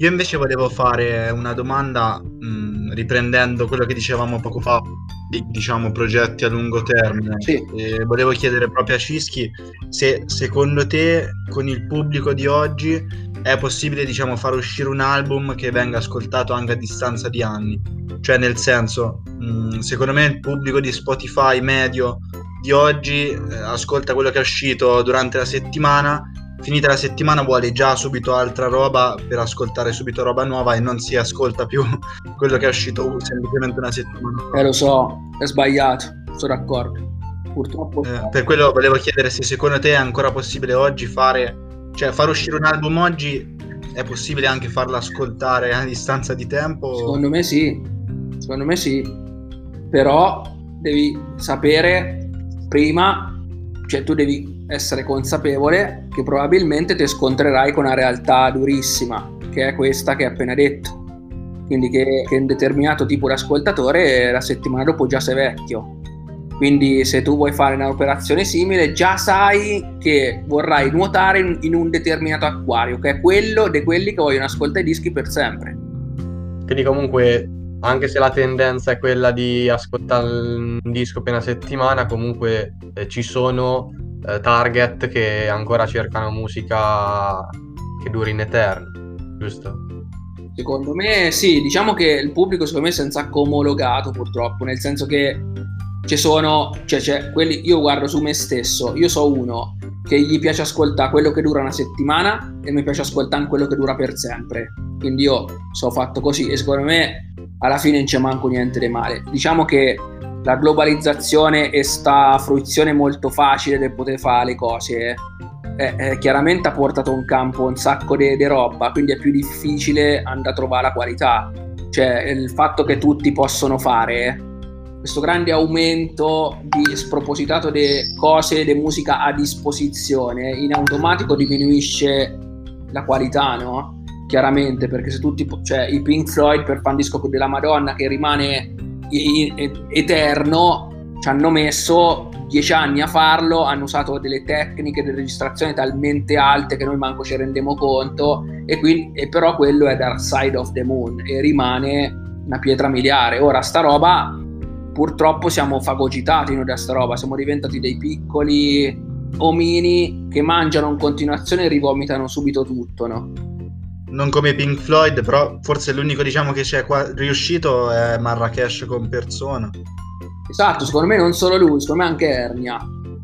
Io invece volevo fare una domanda mh, riprendendo quello che dicevamo poco fa, di, diciamo progetti a lungo termine. Sì. E volevo chiedere proprio a Cischi se secondo te con il pubblico di oggi è possibile diciamo far uscire un album che venga ascoltato anche a distanza di anni. Cioè nel senso, mh, secondo me il pubblico di Spotify medio di oggi eh, ascolta quello che è uscito durante la settimana finita la settimana vuole già subito altra roba per ascoltare subito roba nuova e non si ascolta più quello che è uscito semplicemente una settimana fa. Eh lo so, è sbagliato, sono d'accordo. Purtroppo. Eh, per quello volevo chiedere se secondo te è ancora possibile oggi fare, cioè far uscire un album oggi è possibile anche farlo ascoltare a distanza di tempo? Secondo me sì, secondo me sì, però devi sapere prima, cioè tu devi essere consapevole che probabilmente ti scontrerai con una realtà durissima, che è questa che hai appena detto. Quindi che, che un determinato tipo di ascoltatore la settimana dopo già sei vecchio. Quindi se tu vuoi fare un'operazione simile già sai che vorrai nuotare in, in un determinato acquario, che è quello di quelli che vogliono ascoltare i dischi per sempre. Quindi comunque anche se la tendenza è quella di ascoltare un disco una settimana, comunque eh, ci sono eh, target che ancora cercano musica che duri in eterno, giusto? Secondo me sì, diciamo che il pubblico secondo me è un sacco omologato purtroppo, nel senso che ci sono, cioè, cioè quelli, io guardo su me stesso, io so uno che gli piace ascoltare quello che dura una settimana e mi piace ascoltare quello che dura per sempre. Quindi io sono fatto così e secondo me alla fine non c'è manco niente di male. Diciamo che la globalizzazione e sta fruizione molto facile del poter fare le cose eh, eh, chiaramente ha portato in campo un sacco di roba, quindi è più difficile andare a trovare la qualità. Cioè il fatto che tutti possono fare questo grande aumento di spropositato di cose di musica a disposizione in automatico diminuisce la qualità, no? Chiaramente, perché se tutti, cioè i Pink Floyd per fare un disco della Madonna che rimane eterno ci hanno messo dieci anni a farlo, hanno usato delle tecniche di registrazione talmente alte che noi manco ci rendiamo conto e, quindi, e però quello è Dark Side of the Moon e rimane una pietra miliare. Ora sta roba purtroppo siamo fagocitati noi da sta roba, siamo diventati dei piccoli omini che mangiano in continuazione e rivomitano subito tutto, no? Non come Pink Floyd, però forse l'unico diciamo che c'è qua riuscito è Marrakesh con persona. Esatto, secondo me non solo lui, secondo me anche Ernia,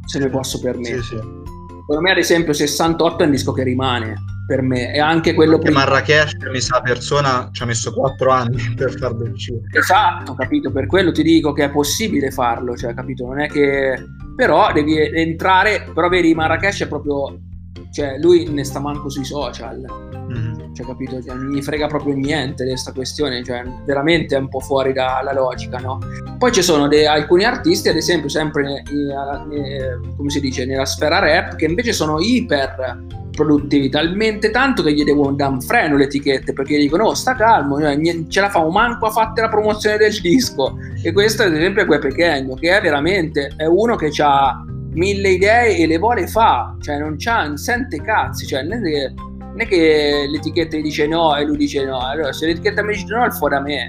se ne posso permettere. Sì, sì. Secondo me ad esempio 68 è un disco che rimane per me e anche quello prima. Marrakesh mi sa persona ci ha messo 4 anni per farlo uscire. Esatto, capito, per quello ti dico che è possibile farlo, cioè capito, non è che però devi entrare, però vedi Marrakesh è proprio cioè lui ne sta manco sui social. Mm. cioè capito? Cioè, non gli frega proprio niente di questa questione cioè veramente è un po' fuori dalla logica no? Poi ci sono de- alcuni artisti ad esempio sempre ne- ne- come si dice nella sfera rap che invece sono iper produttivi talmente tanto che gli devono dare un freno le etichette perché gli dicono oh sta calmo cioè, ce la fa un manco a fatte la promozione del disco. E questo ad esempio è quel Pequeno che è veramente è uno che ha mille idee e le vuole fa, cioè non c'ha, non sente cazzi, cioè non è, che, non è che l'etichetta gli dice no e lui dice no, allora se l'etichetta mi dice no è fuori da me,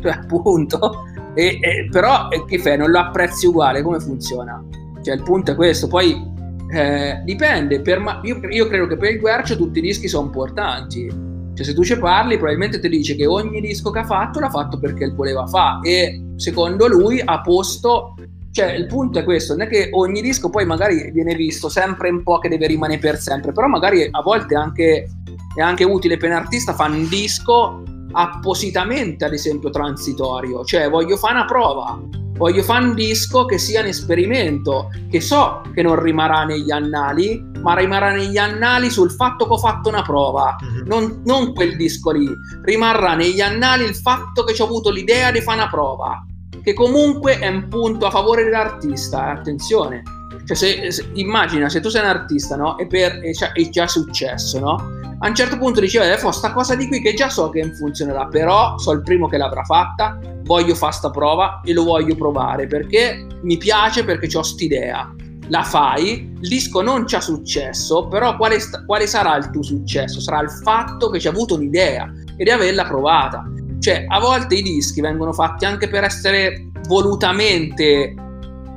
cioè appunto, e, e, però che fai, non lo apprezzi uguale, come funziona? Cioè il punto è questo, poi eh, dipende, per, io, io, credo che per il Guercio tutti i dischi sono importanti, cioè se tu ci parli probabilmente ti dice che ogni disco che ha fatto l'ha fatto perché voleva fare. E secondo lui ha posto cioè, il punto è questo, non è che ogni disco poi magari viene visto sempre un po' che deve rimanere per sempre, però magari a volte anche, è anche utile per un artista fare un disco appositamente, ad esempio, transitorio. Cioè, voglio fare una prova, voglio fare un disco che sia un esperimento, che so che non rimarrà negli annali, ma rimarrà negli annali sul fatto che ho fatto una prova, mm-hmm. non, non quel disco lì. Rimarrà negli annali il fatto che ci ho avuto l'idea di fare una prova che comunque è un punto a favore dell'artista, eh, attenzione. Cioè, se, se, immagina se tu sei un artista, no? E, per, e è già successo, no? A un certo punto diceva, adesso sta cosa di qui che già so che funzionerà, però so il primo che l'avrà fatta, voglio fare sta prova e lo voglio provare perché mi piace, perché ho st'idea. La fai, il disco non c'ha successo, però quale, quale sarà il tuo successo? Sarà il fatto che ci hai avuto un'idea, e di averla provata. Cioè, a volte i dischi vengono fatti anche per essere volutamente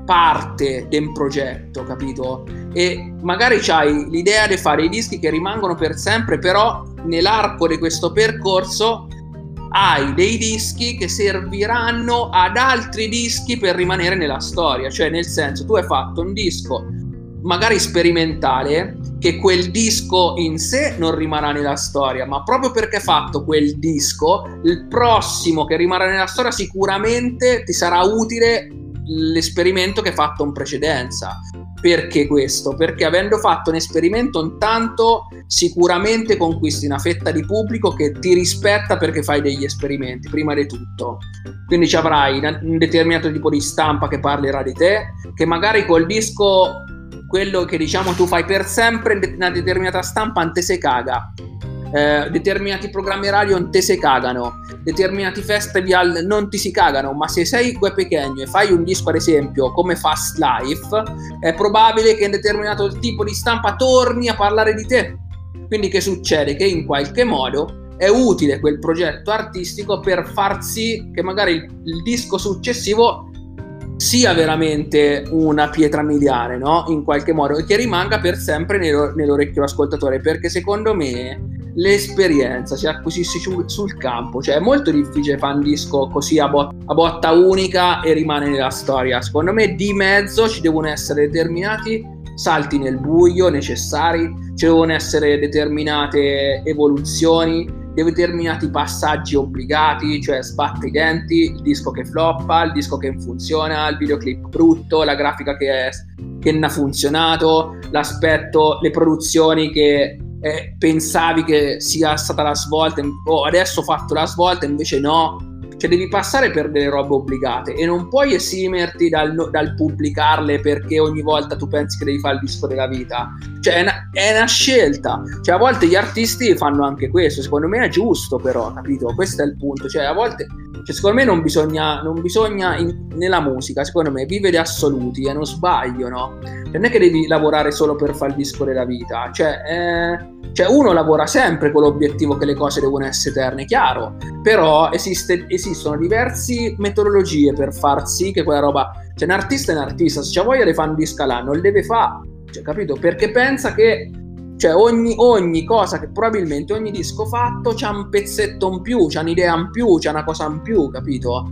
parte di un progetto, capito? E magari c'hai l'idea di fare i dischi che rimangono per sempre, però nell'arco di questo percorso hai dei dischi che serviranno ad altri dischi per rimanere nella storia, cioè nel senso tu hai fatto un disco magari sperimentale che quel disco in sé non rimarrà nella storia, ma proprio perché fatto quel disco, il prossimo che rimarrà nella storia sicuramente ti sarà utile l'esperimento che hai fatto in precedenza. Perché questo? Perché avendo fatto un esperimento intanto sicuramente conquisti una fetta di pubblico che ti rispetta perché fai degli esperimenti, prima di tutto. Quindi ci avrai un determinato tipo di stampa che parlerà di te, che magari col disco, quello che diciamo tu fai per sempre, una determinata stampa non te se caga eh, determinati programmi radio non te si cagano, determinati festival non ti si cagano, ma se sei web pequeño e fai un disco ad esempio come Fast Life, è probabile che un determinato tipo di stampa torni a parlare di te. Quindi che succede? Che in qualche modo è utile quel progetto artistico per far sì che magari il, il disco successivo sia veramente una pietra miliare, no? In qualche modo, e che rimanga per sempre nell'orecchio dell'ascoltatore, perché secondo me l'esperienza si acquisisce sul campo, cioè è molto difficile fare un disco così a, bot- a, botta unica e rimane nella storia. Secondo me di mezzo ci devono essere determinati salti nel buio necessari, ci devono essere determinate evoluzioni, determinati passaggi obbligati, cioè sbatte i denti, il disco che floppa, il disco che funziona, il videoclip brutto, la grafica che, è, che non ha funzionato, l'aspetto, le produzioni che eh, pensavi che sia stata la svolta, oh, adesso ho fatto la svolta, invece no. Cioè devi passare per delle robe obbligate e non puoi esimerti dal, dal pubblicarle perché ogni volta tu pensi che devi fare il disco della vita. Cioè è una, è una, scelta. Cioè a volte gli artisti fanno anche questo, secondo me è giusto però, capito? Questo è il punto. Cioè a volte cioè, secondo me non bisogna, non bisogna in, nella musica, secondo me, vivere assoluti e non sbaglio, no? Cioè, non è che devi lavorare solo per far il disco della vita, cioè, eh, cioè, uno lavora sempre con l'obiettivo che le cose devono essere eterne, chiaro, però esiste, esistono diverse metodologie per far sì che quella roba, cioè un artista è un artista, se c'ha voglia di fare un disco all'anno, lo deve fare, cioè, capito? Perché pensa che cioè ogni, ogni, cosa che probabilmente ogni disco fatto c'ha un pezzetto in più, c'ha un'idea in più, c'ha una cosa in più, capito?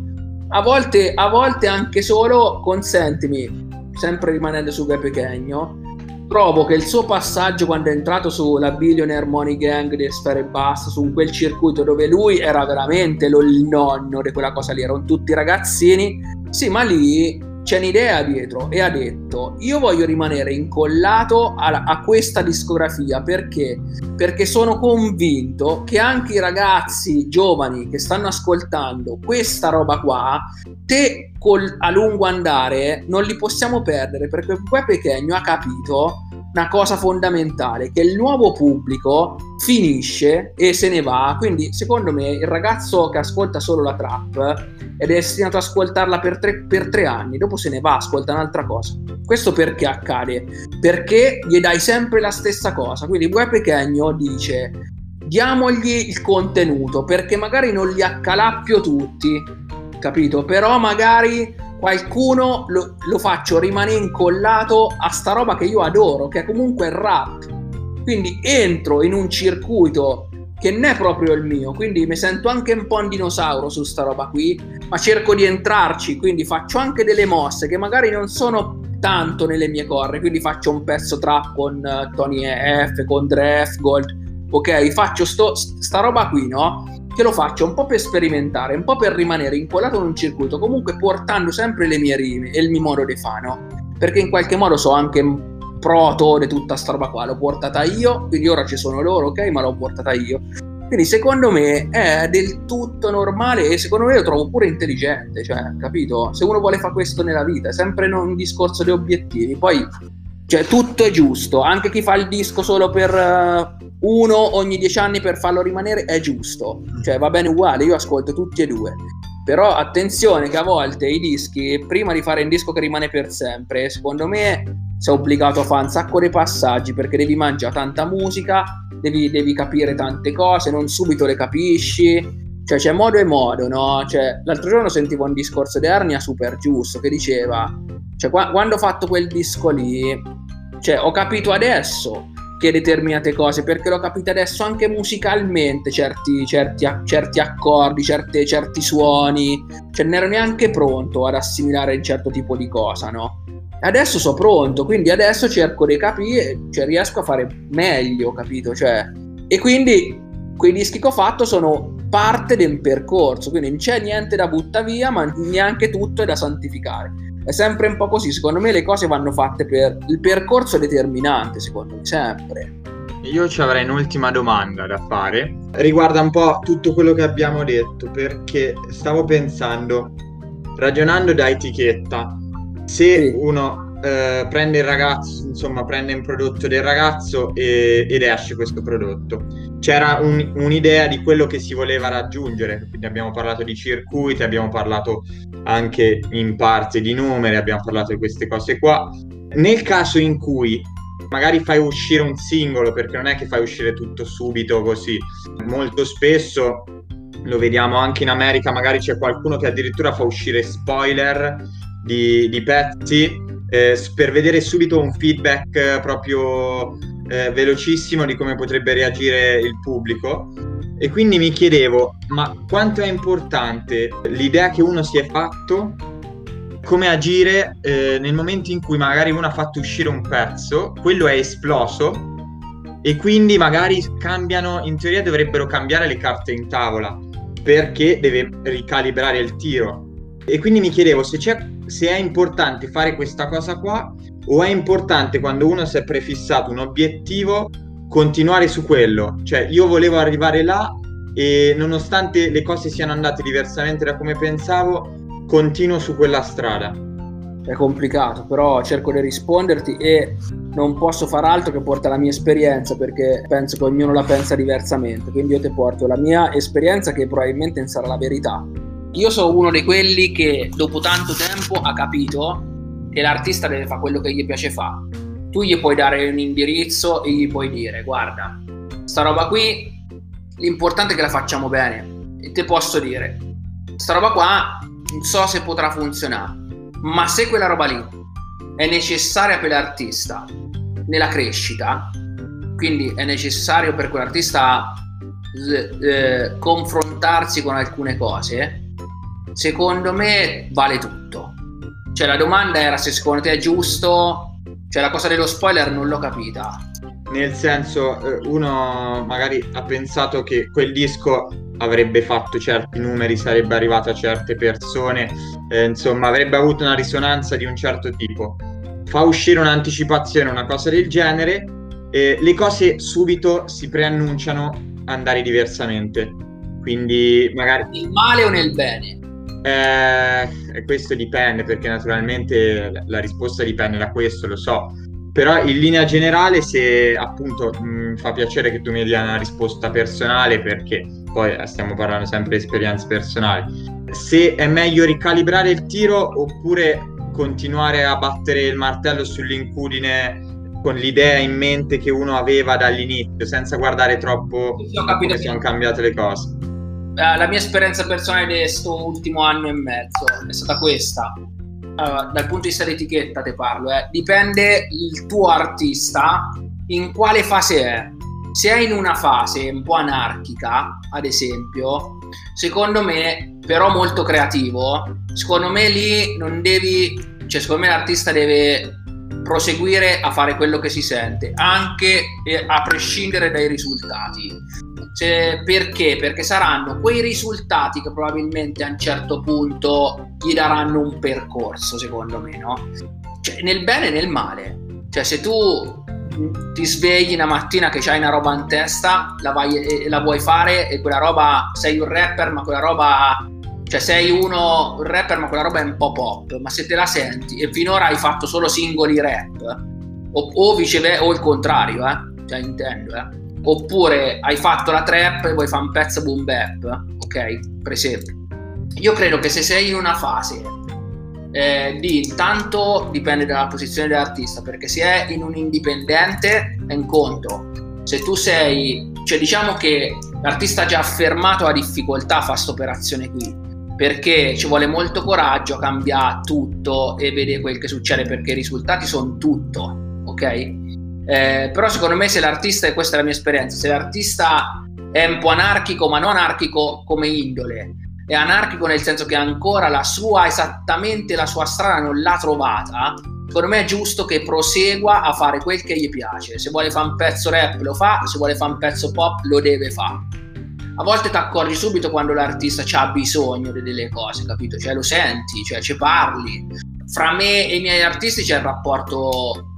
A volte, a volte anche solo, consentimi, sempre rimanendo su Gue Pequeño, trovo che il suo passaggio quando è entrato sulla Billionaire Money Gang di Sfere Bass, su quel circuito dove lui era veramente lo, il nonno di quella cosa lì, erano tutti ragazzini, sì, ma lì c'è un'idea dietro e ha detto io voglio rimanere incollato a, a, questa discografia perché? Perché sono convinto che anche i ragazzi giovani che stanno ascoltando questa roba qua, te col, a lungo andare non li possiamo perdere perché poi Pechegno ha capito una cosa fondamentale che il nuovo pubblico finisce e se ne va quindi secondo me il ragazzo che ascolta solo la trap ed è destinato ad ascoltarla per tre, per tre anni, dopo se ne va, ascolta un'altra cosa. Questo perché accade? Perché gli dai sempre la stessa cosa. Quindi Gue Pechegno dice diamogli il contenuto perché magari non li accalappio tutti, capito? Però magari qualcuno lo, lo faccio rimanere incollato a sta roba che io adoro, che è comunque il rap. Quindi entro in un circuito che non è proprio il mio, quindi mi sento anche un po' un dinosauro su sta roba qui, ma cerco di entrarci, quindi faccio anche delle mosse che magari non sono tanto nelle mie corre, quindi faccio un pezzo trap con uh, Tony F, con Dre F, Gold, ok, faccio sto, sta roba qui, no? Che lo faccio un po' per sperimentare, un po' per rimanere incollato in un circuito, comunque portando sempre le mie rime e il mio modo di fare, no? Perché in qualche modo so anche proto di tutta sta roba qua, l'ho portata io, quindi ora ci sono loro, ok, ma l'ho portata io. Quindi secondo me è del tutto normale e secondo me lo trovo pure intelligente, cioè, capito? Se uno vuole fare questo nella vita, è sempre un discorso di obiettivi, poi cioè, tutto è giusto, anche chi fa il disco solo per uh, uno ogni dieci anni per farlo rimanere è giusto, cioè va bene uguale, io ascolto tutti e due. Però attenzione che a volte i dischi, prima di fare un disco che rimane per sempre, secondo me sei obbligato a fare un sacco di passaggi perché devi mangiare tanta musica, devi, devi capire tante cose, non subito le capisci. Cioè c'è modo e modo, no? Cioè, l'altro giorno sentivo un discorso di Arnia super giusto che diceva, cioè qua, quando ho fatto quel disco lì, cioè ho capito adesso che determinate cose, perché l'ho capito adesso anche musicalmente, certi, certi, certi accordi, certe, certi suoni, cioè non ero neanche pronto ad assimilare un certo tipo di cosa, no? Adesso sono pronto, quindi adesso cerco di capire, cioè riesco a fare meglio, capito? Cioè, e quindi quei dischi che ho fatto sono parte del percorso, quindi non c'è niente da buttare via, ma neanche tutto è da santificare. È sempre un po' così, secondo me le cose vanno fatte per il percorso determinante, secondo me, sempre. Io ci avrei un'ultima domanda da fare. Riguarda un po' tutto quello che abbiamo detto, perché stavo pensando, ragionando da etichetta, se sì. uno eh, prende il ragazzo, insomma, prende un prodotto del ragazzo e, ed esce questo prodotto, c'era un, un'idea di quello che si voleva raggiungere, quindi abbiamo parlato di circuiti, abbiamo parlato anche in parte di numeri, abbiamo parlato di queste cose qua. Nel caso in cui magari fai uscire un singolo, perché non è che fai uscire tutto subito così, molto spesso lo vediamo anche in America, magari c'è qualcuno che addirittura fa uscire spoiler di, di pezzi eh, per vedere subito un feedback eh, proprio eh, velocissimo di come potrebbe reagire il pubblico. E quindi mi chiedevo, ma quanto è importante l'idea che uno si è fatto, come agire eh, nel momento in cui magari uno ha fatto uscire un pezzo, quello è esploso e quindi magari cambiano, in teoria dovrebbero cambiare le carte in tavola perché deve ricalibrare il tiro. E quindi mi chiedevo se, se, è importante fare questa cosa qua o è importante quando uno si è prefissato un obiettivo continuare su quello. Cioè io volevo arrivare là e nonostante le cose siano andate diversamente da come pensavo, continuo su quella strada. È complicato, però cerco di risponderti e non posso far altro che portare la mia esperienza perché penso che ognuno la pensa diversamente. Quindi io ti porto la mia esperienza che probabilmente sarà la verità io sono uno di quelli che dopo tanto tempo ha capito che l'artista deve fare quello che gli piace fare. Tu gli puoi dare un indirizzo e gli puoi dire guarda, sta roba qui l'importante è che la facciamo bene. E te posso dire, sta roba qua non so se potrà funzionare, ma se quella roba lì è necessaria per l'artista nella crescita, quindi è necessario per quell'artista eh, confrontarsi con alcune cose, secondo me vale tutto. Cioè la domanda era se secondo te è giusto, cioè la cosa dello spoiler non l'ho capita. Nel senso, eh, uno magari ha pensato che quel disco avrebbe fatto certi numeri, sarebbe arrivato a certe persone, eh, insomma avrebbe avuto una risonanza di un certo tipo. Fa uscire un'anticipazione, una cosa del genere, e le cose subito si preannunciano andare diversamente. Quindi magari... Nel male o nel bene? Eh, questo dipende perché naturalmente la risposta dipende da questo, lo so. Però in linea generale, se appunto mi fa piacere che tu mi dia una risposta personale, perché poi stiamo parlando sempre di esperienze personali, se è meglio ricalibrare il tiro oppure continuare a battere il martello sull'incudine con l'idea in mente che uno aveva dall'inizio, senza guardare troppo come sono cambiate le cose. Eh, la mia esperienza personale di questo ultimo anno e mezzo è stata questa. Uh, dal punto di vista dell'etichetta te parlo, eh. dipende il tuo artista in quale fase è. Se è in una fase un po' anarchica, ad esempio, secondo me, però molto creativo, secondo me lì non devi, cioè secondo me l'artista deve proseguire a fare quello che si sente, anche a prescindere dai risultati. Cioè, perché? Perché saranno quei risultati che probabilmente a un certo punto gli daranno un percorso, secondo me, no? Cioè, nel bene e nel male. Cioè, se tu ti svegli una mattina che hai una roba in testa, la, vai, la vuoi fare e quella roba, sei un rapper, ma quella roba cioè sei uno un rapper ma quella roba è un po' pop, ma se te la senti e finora hai fatto solo singoli rap, o, o viceversa, o il contrario, eh? Cioè intendo, eh? oppure hai fatto la trap e vuoi fare un pezzo boom bap, ok? Per esempio. Io credo che se sei in una fase eh, lì intanto dipende dalla posizione dell'artista, perché se è in un indipendente è un conto. Se tu sei, cioè diciamo che l'artista ha già affermato la difficoltà a fare questa operazione qui, perché ci vuole molto coraggio a cambiare tutto e vedere quel che succede, perché i risultati sono tutto, ok? Eh, però secondo me se l'artista, e questa è la mia esperienza, se l'artista è un po' anarchico, ma non anarchico come indole, è anarchico nel senso che ancora la sua, esattamente la sua strada non l'ha trovata, secondo me è giusto che prosegua a fare quel che gli piace. Se vuole fare un pezzo rap lo fa, se vuole fare un pezzo pop lo deve fare. A volte ti accorgi subito quando l'artista ha bisogno di delle cose, capito? Cioè lo senti, cioè ci parli. Fra me e i miei artisti c'è il rapporto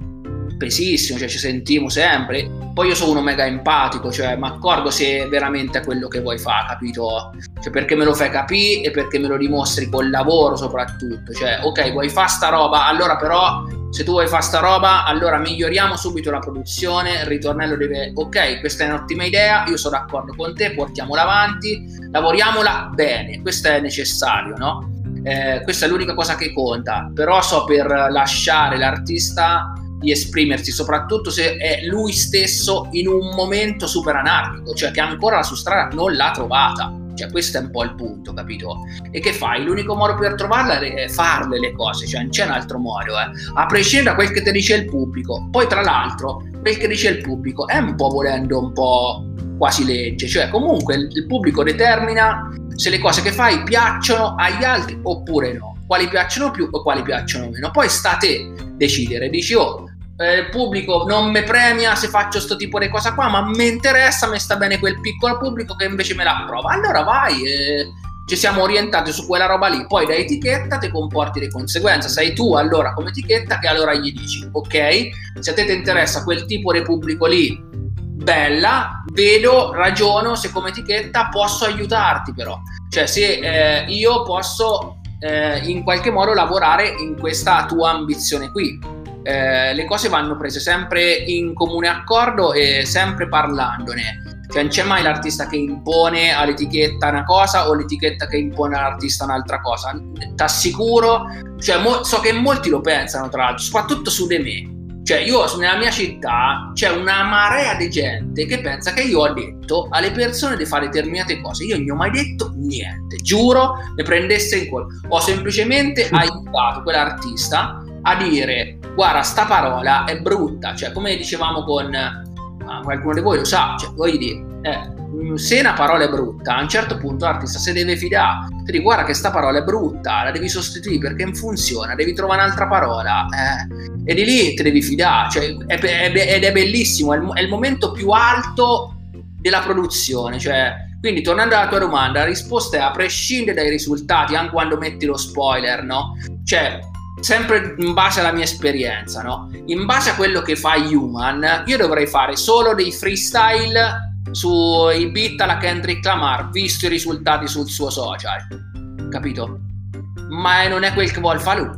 pesissimo, cioè ci sentiamo sempre. Poi io sono uno mega empatico, cioè mi accorgo se veramente è quello che vuoi fare, capito? Cioè perché me lo fai capire e perché me lo dimostri col lavoro soprattutto. Cioè, ok, vuoi fare sta roba, allora però se tu vuoi fare sta roba, allora miglioriamo subito la produzione, il ritornello deve, ok, questa è un'ottima idea, io sono d'accordo con te, portiamola avanti, lavoriamola bene, questo è necessario, no? Eh, questa è l'unica cosa che conta, però so per lasciare l'artista di esprimersi, soprattutto se è lui stesso in un momento super anarchico, cioè che ancora la sua strada non l'ha trovata. Cioè, questo è un po' il punto, capito? E che fai? L'unico modo per trovarla è farle le cose, cioè non c'è un altro modo, eh. A prescindere da quel che ti dice il pubblico. Poi, tra l'altro, quel che dice il pubblico è un po' volendo un po' quasi legge, cioè comunque il pubblico determina se le cose che fai piacciono agli altri oppure no, quali piacciono più o quali piacciono meno. Poi sta a te decidere, dici oh eh, il pubblico non mi premia se faccio questo tipo di cosa qua, ma mi interessa, mi sta bene quel piccolo pubblico che invece me la approva. Allora vai, eh, ci siamo orientati su quella roba lì. Poi da etichetta ti comporti di conseguenza. Sei tu allora come etichetta che allora gli dici, ok, se a te ti interessa quel tipo di pubblico lì, bella, vedo, ragiono se come etichetta posso aiutarti però. Cioè se eh, io posso eh, in qualche modo lavorare in questa tua ambizione qui eh, le cose vanno prese sempre in comune accordo e sempre parlandone. Cioè non c'è mai l'artista che impone all'etichetta una cosa o l'etichetta che impone all'artista un'altra cosa. T'assicuro, cioè, mo- so che molti lo pensano tra l'altro, soprattutto su di me. Cioè io nella mia città c'è una marea di gente che pensa che io ho detto alle persone di fare determinate cose. Io non ho mai detto niente, giuro, ne prendesse in colpo. Ho semplicemente aiutato quell'artista a dire guarda sta parola è brutta, cioè come dicevamo con uh, qualcuno di voi lo sa, cioè voglio dire, eh, se una parola è brutta, a un certo punto l'artista si deve fidare, ti dice guarda che sta parola è brutta, la devi sostituire perché non funziona, devi trovare un'altra parola, eh, e di lì ti devi fidare, cioè, è, è, ed è bellissimo, è il, è il momento più alto della produzione, cioè quindi, tornando alla tua domanda, la risposta è a prescindere dai risultati, anche quando metti lo spoiler, no? Cioè, sempre in base alla mia esperienza, no? In base a quello che fa Human, io dovrei fare solo dei freestyle sui beat alla Kendrick Lamar, visto i risultati sul suo social. Capito? Ma non è quel che vuole fare lui.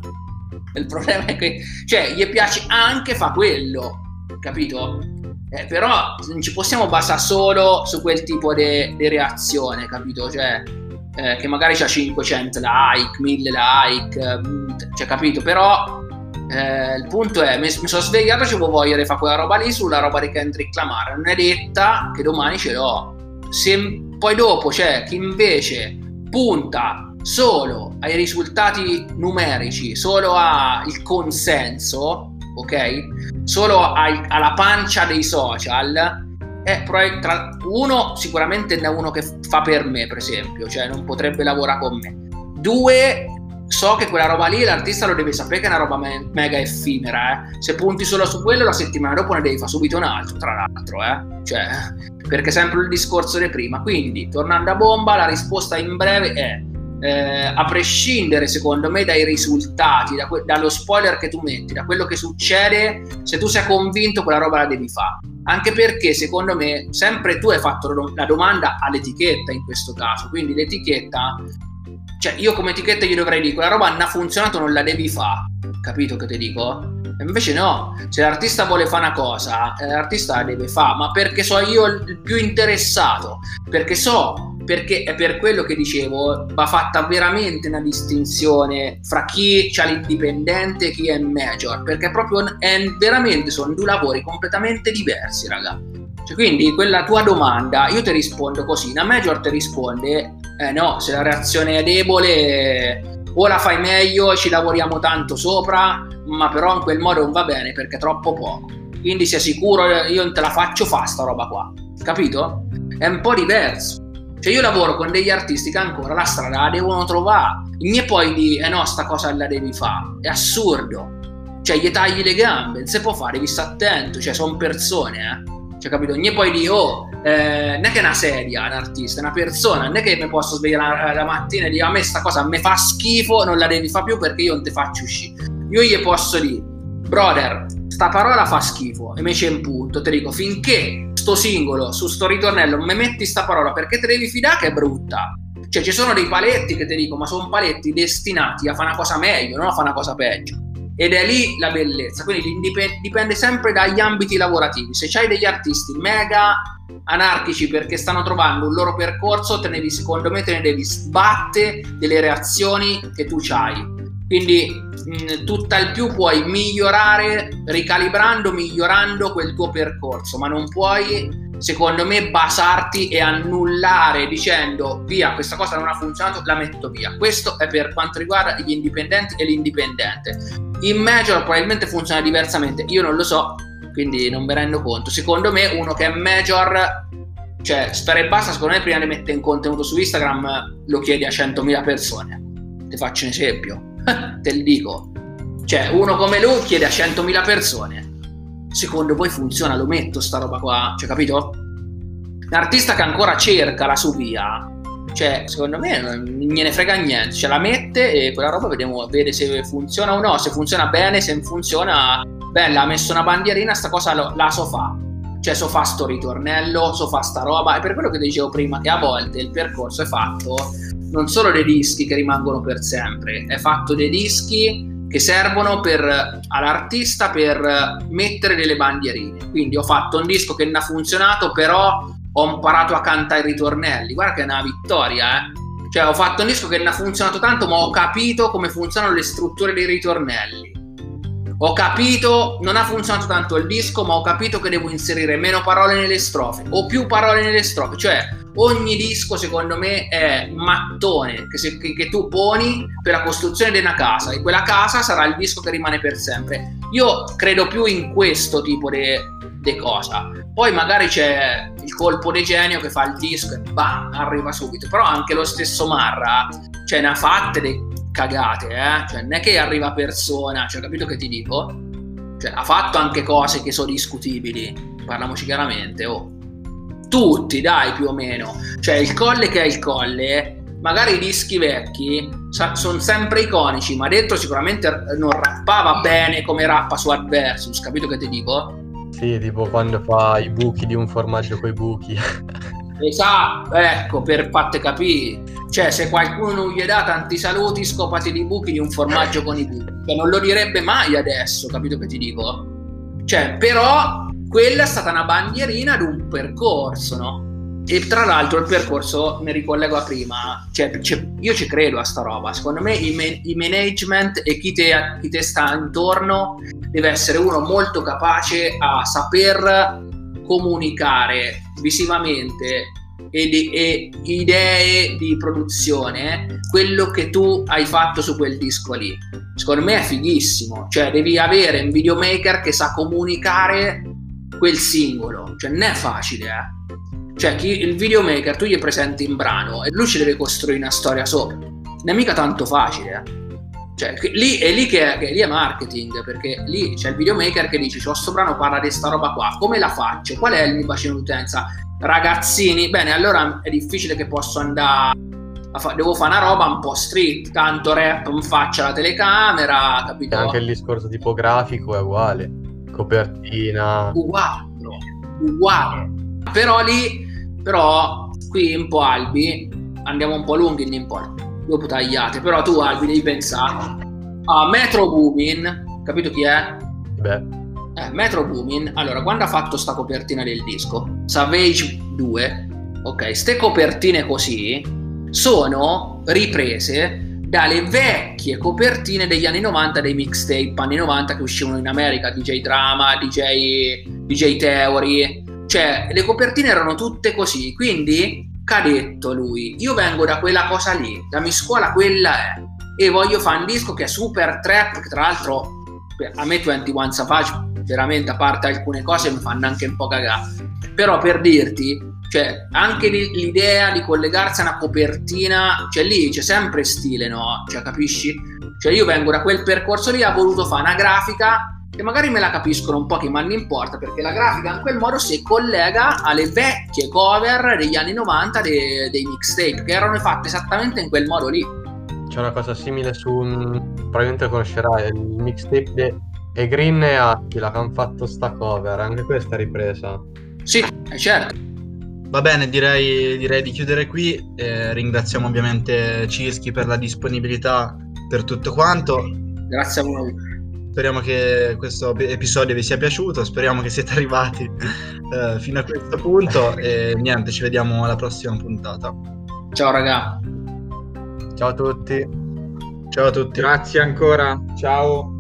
Il problema è che, cioè, gli piace anche fa quello, capito? Eh, però non ci possiamo basare solo su quel tipo di reazione, capito? Cioè, eh, che magari ha 500 like, 1000 like, mm, cioè capito, però eh, il punto è, mi, mi sono svegliato ci voglia di fare quella roba lì sulla roba di Kendrick Lamar, non è detta che domani ce l'ho. Se poi dopo c'è chi invece punta solo ai risultati numerici, solo al consenso, ok? Solo ai, alla pancia dei social, eh, tra, uno sicuramente è uno che fa per me, per esempio, cioè non potrebbe lavorare con me. Due, so che quella roba lì l'artista lo deve sapere che è una roba me- mega effimera. Eh. Se punti solo su quello, la settimana dopo ne devi fare subito un altro, tra l'altro, eh. Cioè, perché sempre il discorso di prima. Quindi, tornando a bomba, la risposta in breve è eh, a prescindere secondo me dai risultati, da que- dallo spoiler che tu metti, da quello che succede, se tu sei convinto quella roba la devi fare. Anche perché secondo me sempre tu hai fatto la domanda all'etichetta in questo caso, quindi l'etichetta, cioè io come etichetta gli dovrei dire quella roba non ha funzionato, non la devi fare, capito che ti dico? Invece no, se l'artista vuole fare una cosa, eh, l'artista la deve fare, ma perché so io il più interessato, perché so perché è per quello che dicevo, va fatta veramente una distinzione fra chi ha l'indipendente e chi è major, perché proprio è, veramente sono due lavori completamente diversi, raga. Cioè, quindi quella tua domanda, io ti rispondo così, una major ti risponde, eh no, se la reazione è debole o la fai meglio ci lavoriamo tanto sopra, ma però in quel modo non va bene perché è troppo poco. Quindi sia sicuro, io non te la faccio fa sta roba qua, capito? È un po' diverso. Cioè io lavoro con degli artisti che ancora la strada la devono trovare. E poi di, eh no, sta cosa la devi fare. È assurdo. Cioè gli tagli le gambe, non si può fare, devi stare attento. Cioè sono persone, eh. Cioè capito? E poi di, oh, eh, non è che è una sedia, un artista, è una persona. Non è che mi posso svegliare la, la mattina e dire a me sta cosa mi fa schifo, non la devi fare più perché io non ti faccio uscire. Io gli posso dire, brother, sta parola fa schifo e mi c'è un punto, ti dico, finché sto singolo, su sto ritornello, mi metti sta parola perché te devi fidare che è brutta. Cioè ci sono dei paletti che ti dico, ma sono paletti destinati a fare una cosa meglio, non a fare una cosa peggio. Ed è lì la bellezza, quindi dipende sempre dagli ambiti lavorativi. Se hai degli artisti mega anarchici perché stanno trovando un loro percorso, te ne devi, secondo me te ne devi sbattere delle reazioni che tu hai quindi mh, tutt'al più puoi migliorare ricalibrando, migliorando quel tuo percorso, ma non puoi secondo me basarti e annullare dicendo via questa cosa non ha funzionato la metto via. Questo è per quanto riguarda gli indipendenti e l'indipendente. In major probabilmente funziona diversamente. Io non lo so quindi non mi rendo conto. Secondo me uno che è major cioè stare basta secondo me prima di mettere in contenuto su Instagram lo chiedi a 100.000 persone. Ti faccio un esempio te lo dico. Cioè, uno come lui chiede a 100.000 persone. Secondo voi funziona? Lo metto sta roba qua? Cioè, capito? Un artista che ancora cerca la sua via, cioè, secondo me non gliene frega niente. Ce la mette e quella roba vediamo, vede se funziona o no. Se funziona bene, se funziona, bella, ha messo una bandierina, sta cosa la so fa. Cioè, so fa sto ritornello, so fa sta roba. È per quello che dicevo prima, che a volte il percorso è fatto non solo dei dischi che rimangono per sempre, è fatto dei dischi che servono per, all'artista per mettere delle bandierine. Quindi ho fatto un disco che non ha funzionato, però ho imparato a cantare i ritornelli. Guarda che è una vittoria, eh. Cioè, ho fatto un disco che non ha funzionato tanto, ma ho capito come funzionano le strutture dei ritornelli. Ho capito, non ha funzionato tanto il disco, ma ho capito che devo inserire meno parole nelle strofe o più parole nelle strofe. Cioè, ogni disco secondo me è mattone che, se, che, che, tu poni per la costruzione di una casa e quella casa sarà il disco che rimane per sempre. Io credo più in questo tipo di cosa. Poi magari c'è il colpo di genio che fa il disco e bam arriva subito. Però anche lo stesso Marra cioè ne ha fatte le cagate eh? cioè non è che arriva persona cioè capito che ti dico cioè ha fatto anche cose che sono discutibili parliamoci chiaramente oh tutti, dai, più o meno. Cioè, il colle che è il colle, magari i dischi vecchi sono sempre iconici, ma dentro sicuramente non rappava bene come rappa su Adversus, capito che ti dico? Sì, tipo quando fa i buchi di un formaggio coi buchi. Esatto, ecco, per fatte capire. Cioè, se qualcuno gli dà tanti saluti, scopati di buchi di un formaggio con i buchi. Cioè, non lo direbbe mai adesso, capito che ti dico? Cioè, però quella è stata una bandierina di un percorso, no? E tra l'altro il percorso, mi ricollego a prima, cioè, io ci credo a sta roba, secondo me il, man- il management e chi te, chi te sta intorno deve essere uno molto capace a saper comunicare visivamente e, di, e, idee di produzione quello che tu hai fatto su quel disco lì. Secondo me è fighissimo, cioè devi avere un videomaker che sa comunicare quel singolo, cioè non è facile, eh. Cioè, chi, il videomaker tu gli presenti in brano e lui ci deve costruire una storia sopra. Non è mica tanto facile, eh. Cioè, lì è lì che, è, che lì è marketing, perché lì c'è il videomaker che dice: C'ho sto brano, parla di sta roba qua, come la faccio? Qual è il mio bacino d'utenza? Ragazzini, bene, allora è difficile che posso andare. Devo fare una roba un po' street, tanto rap in faccia la telecamera, capito? Anche il discorso tipografico è uguale copertina. Uguale, uguale. Però lì, però qui un po' Albi, andiamo un po' lunghi, non importa, dopo tagliate, però tu Albi devi pensare a Metro Boomin, capito chi è? Beh. Eh, Metro Boomin, allora, quando ha fatto sta copertina del disco, Savage 2, ok, ste copertine così sono riprese dalle vecchie copertine degli anni 90 dei mixtape anni 90 che uscivano in America, DJ Drama, DJ, DJ Theory, cioè le copertine erano tutte così, quindi cadetto lui, io vengo da quella cosa lì, la mia scuola quella è, e voglio fare un disco che è super trap, che tra l'altro a me 21 Savage veramente a parte alcune cose mi fanno anche un po' cagare, però per dirti, cioè anche l'idea di collegarsi a una copertina, cioè lì c'è sempre stile, no? Cioè capisci? Cioè io vengo da quel percorso lì, ho voluto fare una grafica che magari me la capiscono un po' che ma non importa perché la grafica in quel modo si collega alle vecchie cover degli anni 90 dei, dei mixtape che erano fatte esattamente in quel modo lì. C'è una cosa simile su un... probabilmente conoscerai il mixtape di e Green e Attila che hanno fatto sta cover anche questa ripresa. Sì è certo. Va bene direi, direi di chiudere qui eh, ringraziamo ovviamente Cischi per la disponibilità per tutto quanto. Grazie a voi Speriamo che questo episodio vi sia piaciuto, speriamo che siete arrivati eh, fino a questo punto e niente, ci vediamo alla prossima puntata. Ciao raga. Ciao a tutti. Ciao a tutti. Grazie ancora. Ciao.